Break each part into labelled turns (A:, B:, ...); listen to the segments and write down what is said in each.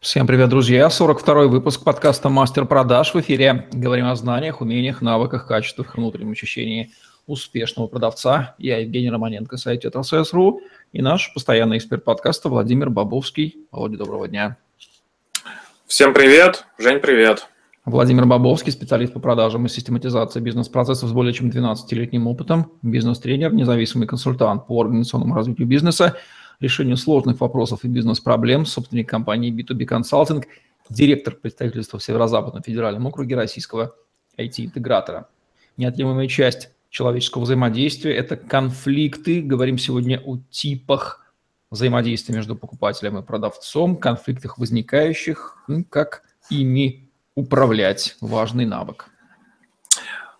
A: Всем привет, друзья! 42-й выпуск подкаста «Мастер продаж» в эфире. Говорим о знаниях, умениях, навыках, качествах, внутреннем ощущении успешного продавца. Я Евгений Романенко, сайт ТСС.ру и наш постоянный эксперт подкаста Владимир Бабовский. Володя, доброго дня!
B: Всем привет! Жень, привет!
A: Владимир Бабовский, специалист по продажам и систематизации бизнес-процессов с более чем 12-летним опытом, бизнес-тренер, независимый консультант по организационному развитию бизнеса – решению сложных вопросов и бизнес-проблем, собственник компании B2B Consulting, директор представительства в Северо-Западном федеральном округе российского IT-интегратора. Неотъемлемая часть человеческого взаимодействия – это конфликты. Говорим сегодня о типах взаимодействия между покупателем и продавцом, конфликтах возникающих, как ими управлять. Важный навык.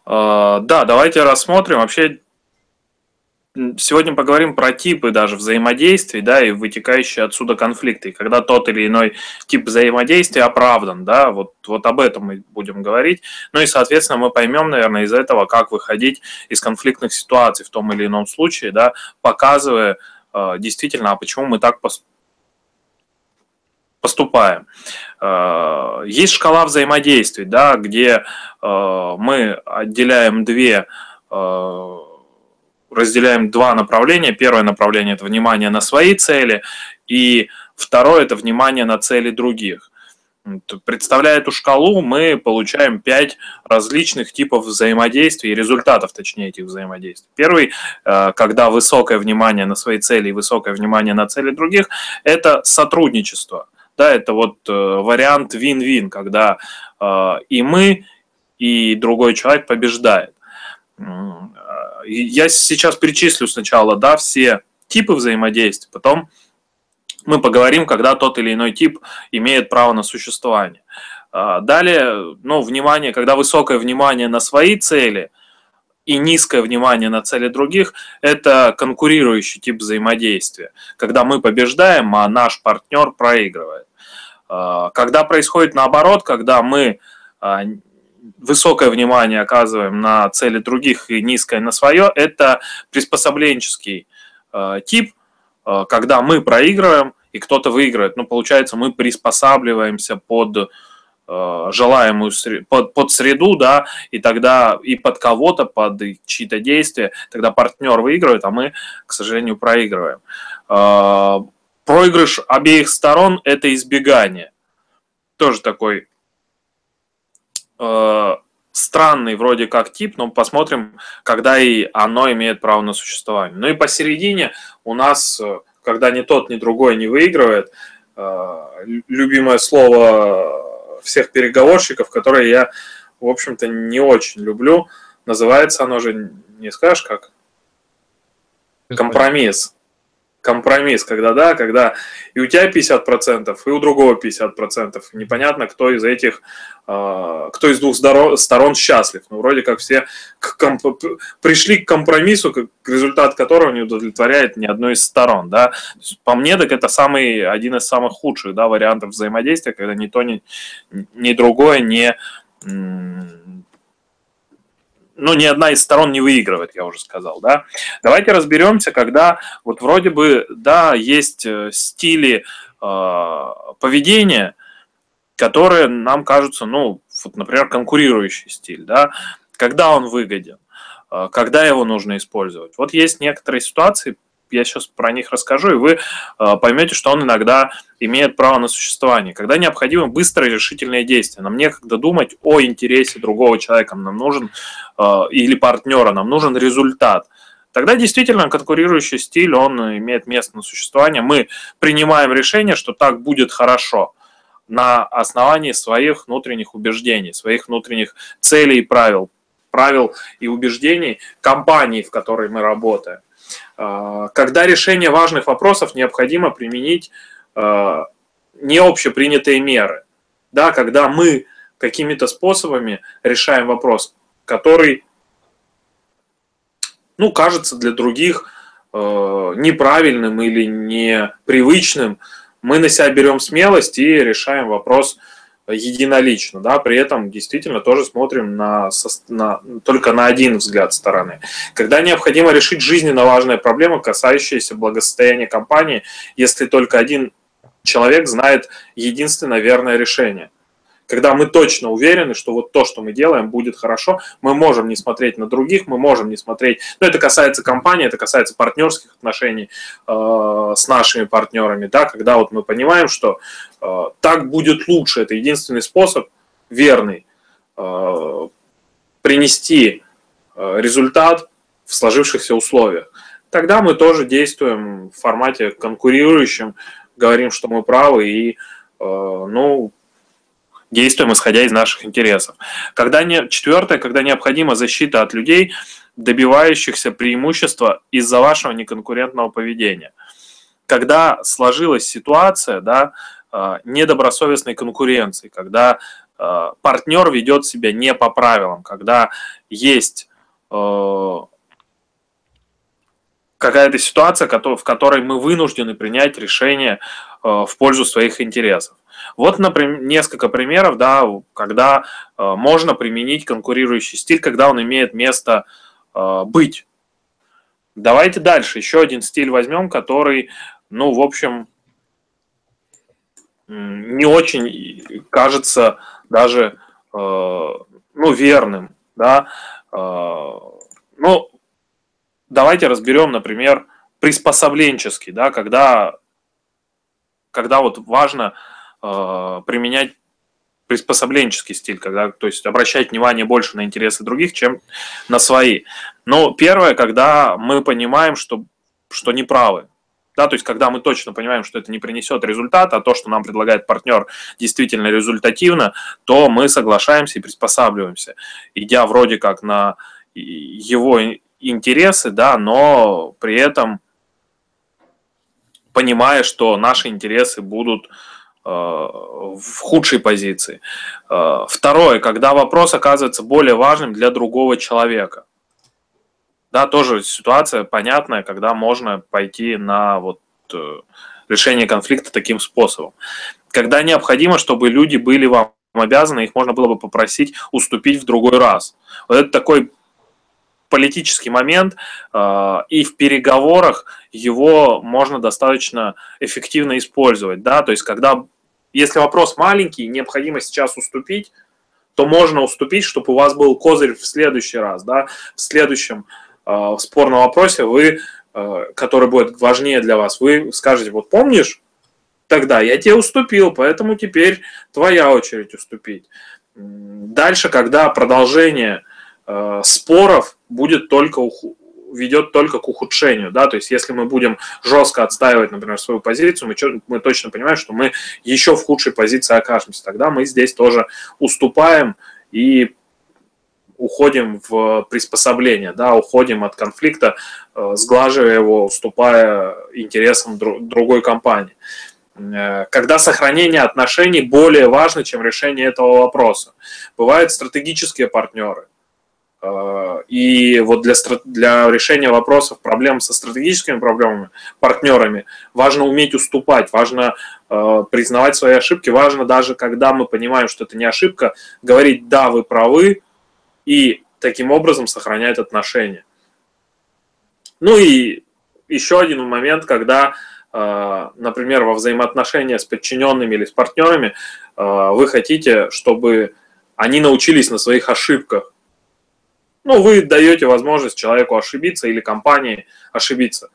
B: А, да, давайте рассмотрим вообще Сегодня поговорим про типы даже взаимодействий, да, и вытекающие отсюда конфликты. когда тот или иной тип взаимодействия оправдан, да, вот, вот об этом мы будем говорить. Ну и, соответственно, мы поймем, наверное, из этого, как выходить из конфликтных ситуаций в том или ином случае, да, показывая э, действительно, а почему мы так поступаем. Э, есть шкала взаимодействий, да, где э, мы отделяем две э, разделяем два направления. Первое направление – это внимание на свои цели, и второе – это внимание на цели других. Представляя эту шкалу, мы получаем пять различных типов взаимодействий, результатов, точнее, этих взаимодействий. Первый, э, когда высокое внимание на свои цели и высокое внимание на цели других, это сотрудничество. Да, это вот э, вариант вин-вин, когда э, и мы, и другой человек побеждает я сейчас перечислю сначала, да, все типы взаимодействия, потом мы поговорим, когда тот или иной тип имеет право на существование. А, далее, ну, внимание, когда высокое внимание на свои цели и низкое внимание на цели других, это конкурирующий тип взаимодействия, когда мы побеждаем, а наш партнер проигрывает. А, когда происходит наоборот, когда мы а, высокое внимание оказываем на цели других и низкое на свое, это приспособленческий э, тип, э, когда мы проигрываем и кто-то выигрывает. Ну, получается, мы приспосабливаемся под э, желаемую под, под среду, да, и тогда и под кого-то, под чьи-то действия, тогда партнер выигрывает, а мы, к сожалению, проигрываем. Э, проигрыш обеих сторон – это избегание. Тоже такой э, странный вроде как тип, но посмотрим, когда и оно имеет право на существование. Ну и посередине у нас, э, когда ни тот, ни другой не выигрывает, э, любимое слово всех переговорщиков, которое я, в общем-то, не очень люблю, называется оно же, не скажешь как? Компромисс компромисс, когда да, когда и у тебя 50%, и у другого 50%. Непонятно, кто из этих, а, кто из двух сторон счастлив. Ну, вроде как все к комп... пришли к компромиссу, результат которого не удовлетворяет ни одной из сторон. Да. По мне, так это самый, один из самых худших да, вариантов взаимодействия, когда ни то, ни, ни другое не ну, ни одна из сторон не выигрывает, я уже сказал, да. Давайте разберемся, когда вот вроде бы, да, есть э, стили э, поведения, которые нам кажутся, ну, вот, например, конкурирующий стиль, да, когда он выгоден, э, когда его нужно использовать. Вот есть некоторые ситуации, я сейчас про них расскажу, и вы э, поймете, что он иногда имеет право на существование. Когда необходимо быстрое решительное действие, нам некогда думать о интересе другого человека, нам нужен э, или партнера, нам нужен результат. Тогда действительно конкурирующий стиль, он имеет место на существование. Мы принимаем решение, что так будет хорошо на основании своих внутренних убеждений, своих внутренних целей и правил, правил и убеждений компании, в которой мы работаем. А, когда решение важных вопросов необходимо применить а, не общепринятые меры. Да, когда мы какими-то способами решаем вопрос, который, ну, кажется для других э, неправильным или непривычным, мы на себя берем смелость и решаем вопрос единолично, да, при этом действительно тоже смотрим на, на, только на один взгляд стороны. Когда необходимо решить жизненно важные проблемы, касающиеся благосостояния компании, если только один человек знает единственное верное решение. Когда мы точно уверены, что вот то, что мы делаем, будет хорошо, мы можем не смотреть на других, мы можем не смотреть. Ну, это касается компании, это касается партнерских отношений э, с нашими партнерами, да, когда вот мы понимаем, что э, так будет лучше, это единственный способ верный э, принести э, результат в сложившихся условиях. Тогда мы тоже действуем в формате конкурирующем, говорим, что мы правы и, э, ну, действуем исходя из наших интересов. Когда не, четвертое, когда необходима защита от людей, добивающихся преимущества из-за вашего неконкурентного поведения. Когда сложилась ситуация да, э, недобросовестной конкуренции, когда э, партнер ведет себя не по правилам, когда есть какая-то ситуация, в которой мы вынуждены принять решение в пользу своих интересов. Вот, например, несколько примеров, да, когда э, можно применить конкурирующий стиль, когда он имеет место э, быть. Давайте дальше. Еще один стиль возьмем, который, ну, в общем, не очень кажется даже, ну, верным, да. Ну, давайте разберем, например, приспособленческий, да, когда, когда вот важно э, применять приспособленческий стиль, когда, то есть обращать внимание больше на интересы других, чем на свои. Но первое, когда мы понимаем, что, что неправы, да, то есть когда мы точно понимаем, что это не принесет результата, а то, что нам предлагает партнер, действительно результативно, то мы соглашаемся и приспосабливаемся, идя вроде как на его интересы, да, но при этом понимая, что наши интересы будут э, в худшей позиции. Э, второе, когда вопрос оказывается более важным для другого человека. Да, тоже ситуация понятная, когда можно пойти на вот э, решение конфликта таким способом. Когда необходимо, чтобы люди были вам обязаны, их можно было бы попросить уступить в другой раз. Вот это такой политический момент, э, и в переговорах его можно достаточно эффективно использовать. Да? То есть, когда, если вопрос маленький, необходимо сейчас уступить, то можно уступить, чтобы у вас был козырь в следующий раз. Да? В следующем э, спорном вопросе вы, э, который будет важнее для вас, вы скажете, вот помнишь, тогда я тебе уступил, поэтому теперь твоя очередь уступить. Дальше, когда продолжение споров будет только ведет только к ухудшению, да, то есть если мы будем жестко отстаивать, например, свою позицию, мы, мы точно понимаем, что мы еще в худшей позиции окажемся, тогда мы здесь тоже уступаем и уходим в приспособление, да, уходим от конфликта, э, сглаживая его, уступая интересам другой компании. Э, когда сохранение отношений более важно, чем решение этого вопроса. Бывают стратегические партнеры, Э, и вот для, для решения вопросов, проблем со стратегическими проблемами, партнерами, важно уметь уступать, важно э, признавать свои ошибки, важно даже, когда мы понимаем, что это не ошибка, говорить «да, вы правы» и таким образом сохранять отношения. Ну и еще один момент, когда, э, например, во взаимоотношения с подчиненными или с партнерами э, вы хотите, чтобы они научились на своих ошибках, ну, вы даете возможность человеку ошибиться или компании ошибиться,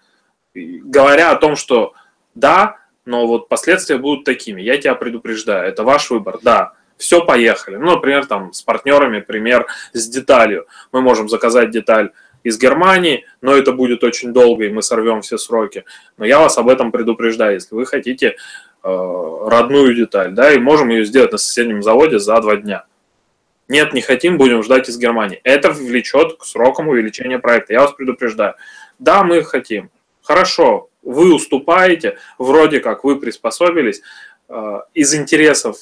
B: говоря о том, что да, но вот последствия будут такими, я тебя предупреждаю, это ваш выбор, да, все, поехали. Ну, например, там с партнерами, пример с деталью. Мы можем заказать деталь из Германии, но это будет очень долго, и мы сорвем все сроки. Но я вас об этом предупреждаю, если вы хотите э, родную деталь, да, и можем ее сделать на соседнем заводе за два дня. Нет, не хотим, будем ждать из Германии. Это влечет к срокам увеличения проекта. Я вас предупреждаю. Да, мы хотим. Хорошо, вы уступаете, вроде как вы приспособились, э, из интересов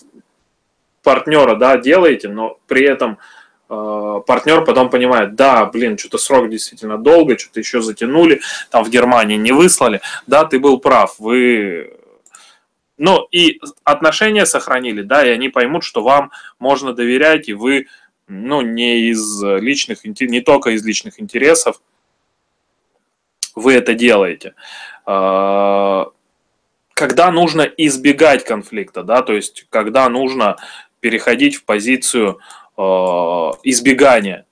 B: партнера, да, делаете, но при этом э, партнер потом понимает, да, блин, что-то срок действительно долго, что-то еще затянули, там в Германии не выслали, да, ты был прав, вы ну и отношения сохранили, да, и они поймут, что вам можно доверять, и вы, ну, не из личных, не только из личных интересов вы это делаете. А, когда нужно избегать конфликта, да, то есть когда нужно переходить в позицию э, избегания.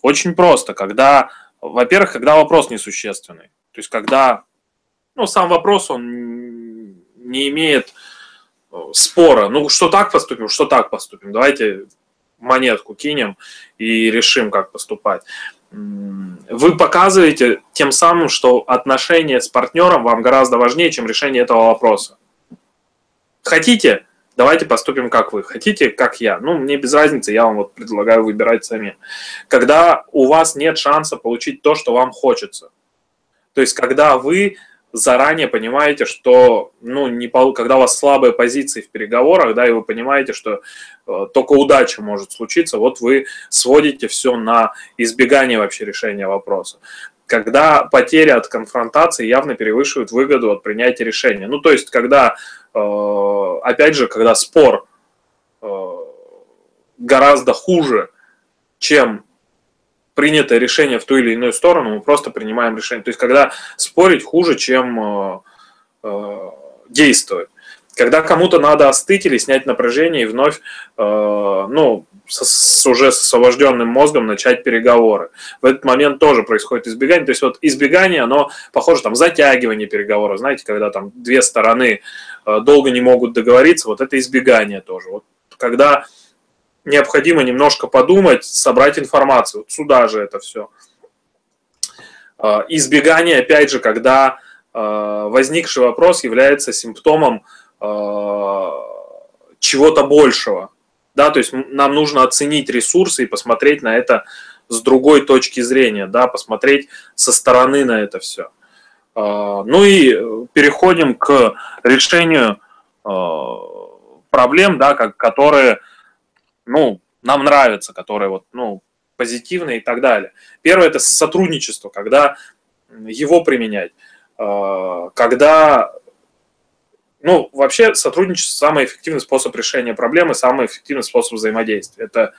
B: Очень просто, когда, во-первых, когда вопрос несущественный, то есть когда, ну, сам вопрос, он не имеет э, спора, ну, что так поступим, что так поступим, давайте монетку кинем и решим, как поступать. Вы показываете тем самым, что отношения с партнером вам гораздо важнее, чем решение этого вопроса. Хотите, давайте поступим как вы. Хотите, как я. Ну, мне без разницы, я вам вот предлагаю выбирать сами. Когда у вас нет шанса получить то, что вам хочется. То есть, когда вы заранее понимаете, что, ну, не пол... когда у вас слабые позиции в переговорах, да, и вы понимаете, что э, только удача может случиться, вот вы сводите все на избегание вообще решения вопроса. Когда потеря от конфронтации явно перевышивает выгоду от принятия решения. Ну, то есть, когда, э, опять же, когда спор э, гораздо хуже, чем принятое решение в ту или иную сторону, мы просто принимаем решение. То есть, когда спорить хуже, чем э, э, действовать. Когда кому-то надо остыть или снять напряжение и вновь, э, ну, с, с уже с освобожденным мозгом начать переговоры. В этот момент тоже происходит избегание. То есть вот избегание, оно похоже там затягивание переговоров. Знаете, когда там две стороны э, долго не могут договориться, вот это избегание тоже. Вот когда необходимо немножко подумать, собрать информацию. Вот сюда же это все. А, избегание, опять же, когда а, возникший вопрос является симптомом а, чего-то большего. Да, то есть нам нужно оценить ресурсы и посмотреть на это с другой точки зрения, да, посмотреть со стороны на это все. Ну и переходим к решению проблем, да, которые ну, нам нравятся, которые вот, ну, позитивные и так далее. Первое – это сотрудничество, когда его применять, а, когда, ну, вообще сотрудничество – самый эффективный способ решения проблемы, самый эффективный способ взаимодействия, это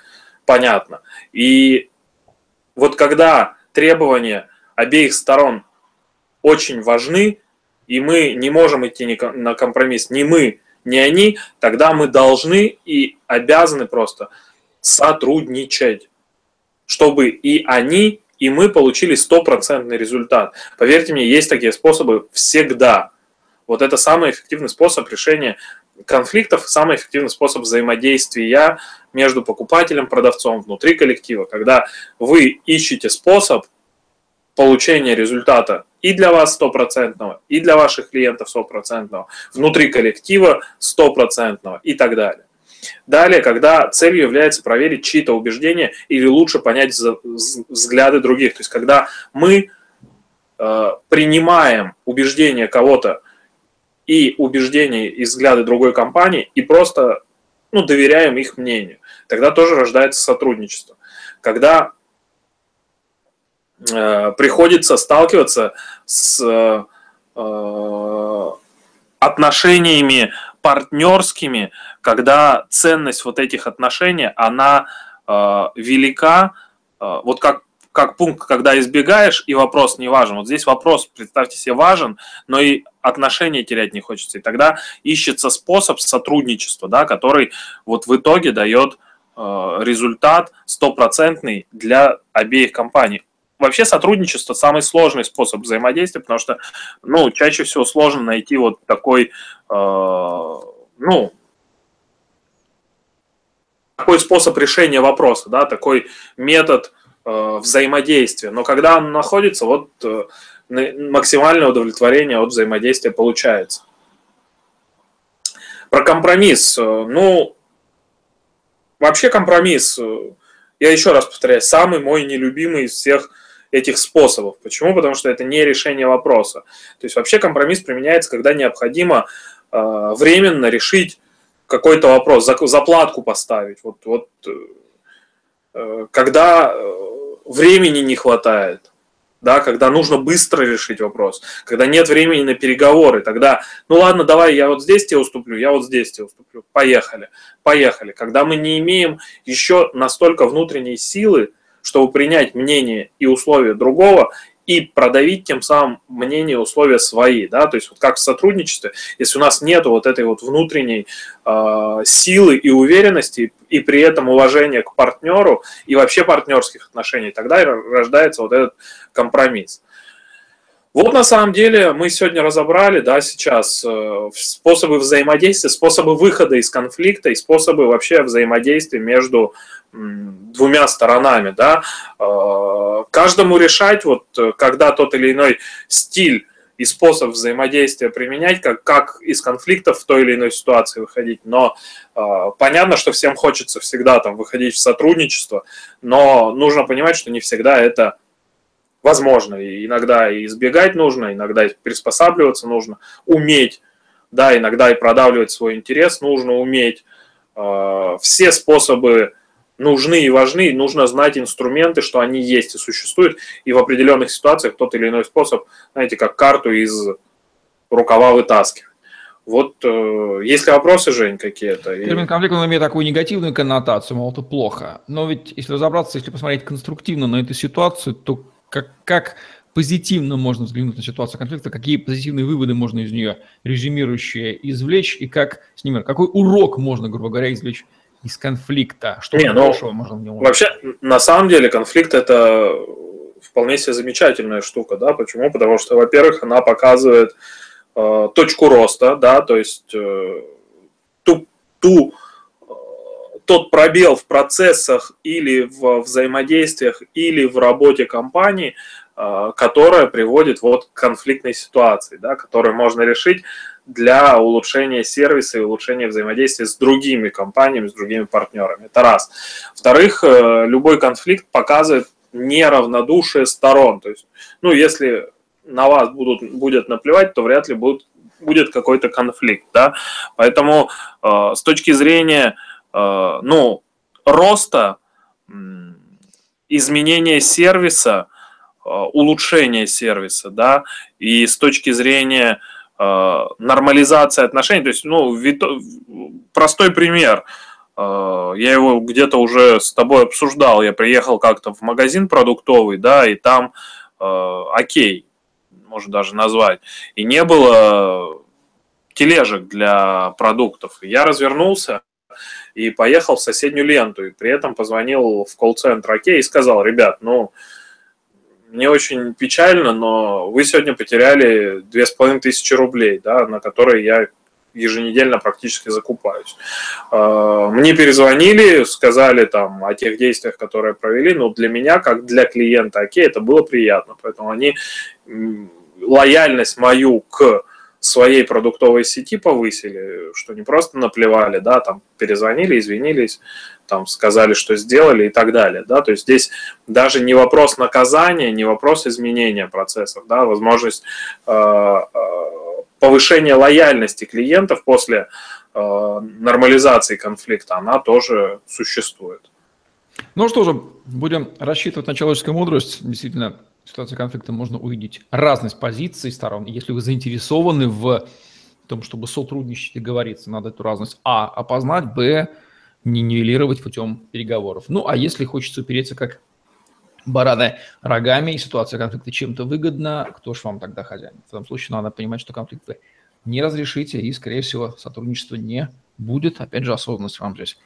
B: понятно. И вот когда требования обеих сторон очень важны, и мы не можем идти на компромисс, не мы, не они, тогда мы должны и обязаны просто сотрудничать, чтобы и они, и мы получили стопроцентный результат. Поверьте мне, есть такие способы всегда. Вот это самый эффективный способ решения конфликтов, самый эффективный способ взаимодействия между покупателем, продавцом внутри коллектива, когда вы ищете способ получения результата и для вас стопроцентного, и для ваших клиентов стопроцентного, внутри коллектива стопроцентного и так далее. Далее, когда целью является проверить чьи-то убеждения или лучше понять взгляды других. То есть, когда мы э, принимаем убеждения кого-то и убеждения и взгляды другой компании и просто ну, доверяем их мнению, тогда тоже рождается сотрудничество. Когда приходится сталкиваться с э, отношениями партнерскими, когда ценность вот этих отношений, она э, велика, вот как как пункт, когда избегаешь, и вопрос не важен. Вот здесь вопрос, представьте себе, важен, но и отношения терять не хочется. И тогда ищется способ сотрудничества, да, который вот в итоге дает э, результат стопроцентный для обеих компаний вообще сотрудничество самый сложный способ взаимодействия, потому что, ну, чаще всего сложно найти вот такой, э, ну, такой способ решения вопроса, да, такой метод э, взаимодействия. Но когда он находится, вот э, максимальное удовлетворение от взаимодействия получается. Про компромисс. Э, ну, вообще компромисс, э, я еще раз повторяю, самый мой нелюбимый из всех этих способов. Почему? Потому что это не решение вопроса. То есть вообще компромисс применяется, когда необходимо э, временно решить какой-то вопрос, заплатку поставить. Вот, вот э, когда э, времени не хватает, да, когда нужно быстро решить вопрос, когда нет времени на переговоры, тогда, ну ладно, давай я вот здесь тебе уступлю, я вот здесь тебе уступлю, поехали, поехали. Когда мы не имеем еще настолько внутренней силы, чтобы принять мнение и условия другого и продавить тем самым мнение, условия свои, да, то есть вот как в сотрудничестве, если у нас нет вот этой вот внутренней э, силы и уверенности, и при этом уважения к партнеру и вообще партнерских отношений, тогда рождается вот этот компромисс. Вот на самом деле мы сегодня разобрали, да, сейчас э, способы взаимодействия, способы выхода из конфликта и способы вообще взаимодействия между двумя сторонами, да. Э, каждому решать, вот э, когда тот или иной стиль и способ взаимодействия применять, как, как из конфликтов в той или иной ситуации выходить. Но э, понятно, что всем хочется всегда там выходить в сотрудничество, но нужно понимать, что не всегда это возможно. И иногда и избегать нужно, иногда и приспосабливаться нужно, уметь, да, иногда и продавливать свой интерес нужно уметь. А, все способы нужны и важны, нужно знать инструменты, что они есть и существуют, и в определенных ситуациях тот или иной способ, знаете, как карту из рукава вытаскивать. Вот э, есть ли вопросы, Жень, какие-то?
A: Термин конфликт, он имеет такую негативную коннотацию, мол, это плохо. Но ведь, если разобраться, если посмотреть конструктивно на эту ситуацию, то как, как позитивно можно взглянуть на ситуацию конфликта, какие позитивные выводы можно из нее резюмирующие извлечь, и как с ними, какой урок можно, грубо говоря, извлечь из конфликта,
B: что Не, ну, можно в нем Вообще, на самом деле, конфликт это вполне себе замечательная штука, да, почему? Потому что, во-первых, она показывает э, точку роста, да, то есть э, ту, ту тот пробел в процессах или в взаимодействиях, или в работе компании, э, которая приводит вот к конфликтной ситуации, да, которую можно решить для улучшения сервиса и улучшения взаимодействия с другими компаниями, с другими партнерами. Это раз. Во-вторых, э, любой конфликт показывает неравнодушие сторон. То есть, ну, если на вас будут, будет наплевать, то вряд ли будут, будет какой-то конфликт. Да? Поэтому э, с точки зрения Э, ну, роста, изменения сервиса, э, улучшения сервиса, да, и с точки зрения э, нормализации отношений, то есть, ну, простой пример, я его где-то уже с тобой обсуждал, я приехал как-то в магазин продуктовый, да, и там окей, можно даже назвать, и не было тележек для продуктов. Я развернулся, и поехал в соседнюю ленту, и при этом позвонил в колл-центр ОК и сказал, ребят, ну, мне очень печально, но вы сегодня потеряли две с половиной тысячи рублей, да, на которые я еженедельно практически закупаюсь. А, мне перезвонили, сказали там о тех действиях, которые провели, но для меня, как для клиента окей, это было приятно, поэтому они лояльность мою к своей продуктовой сети повысили, что не просто наплевали, да, там перезвонили, извинились, там сказали, что сделали и так далее, да, то есть здесь даже не вопрос наказания, не вопрос изменения процессов, да, возможность э, э, повышения лояльности клиентов после э, нормализации конфликта, она тоже существует.
A: Ну что же, будем рассчитывать на человеческую мудрость, действительно, ситуации конфликта можно увидеть разность позиций сторон. Если вы заинтересованы в том, чтобы сотрудничать и говориться, надо эту разность А опознать, Б не нивелировать путем переговоров. Ну, а если хочется упереться как бараны рогами, и ситуация конфликта чем-то выгодна, кто ж вам тогда хозяин? В этом случае надо понимать, что конфликт вы не разрешите, и, скорее всего, сотрудничества не будет. Опять же, осознанность вам здесь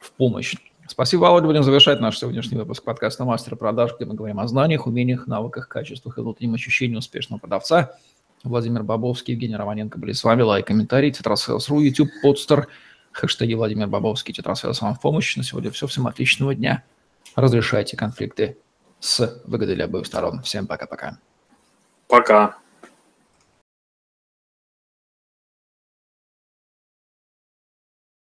A: в помощь. Спасибо, Володя. Будем завершать наш сегодняшний выпуск подкаста «Мастер продаж», где мы говорим о знаниях, умениях, навыках, качествах и внутреннем ощущении успешного продавца. Владимир Бобовский, Евгений Романенко были с вами. Лайк, комментарий, Tetrasales.ru, YouTube, Podster, хэштеги Владимир Бабовский, Tetrasales вам в помощь. На сегодня все. Всем отличного дня. Разрешайте конфликты с выгодой для обоих сторон. Всем пока-пока.
B: Пока. -пока. пока.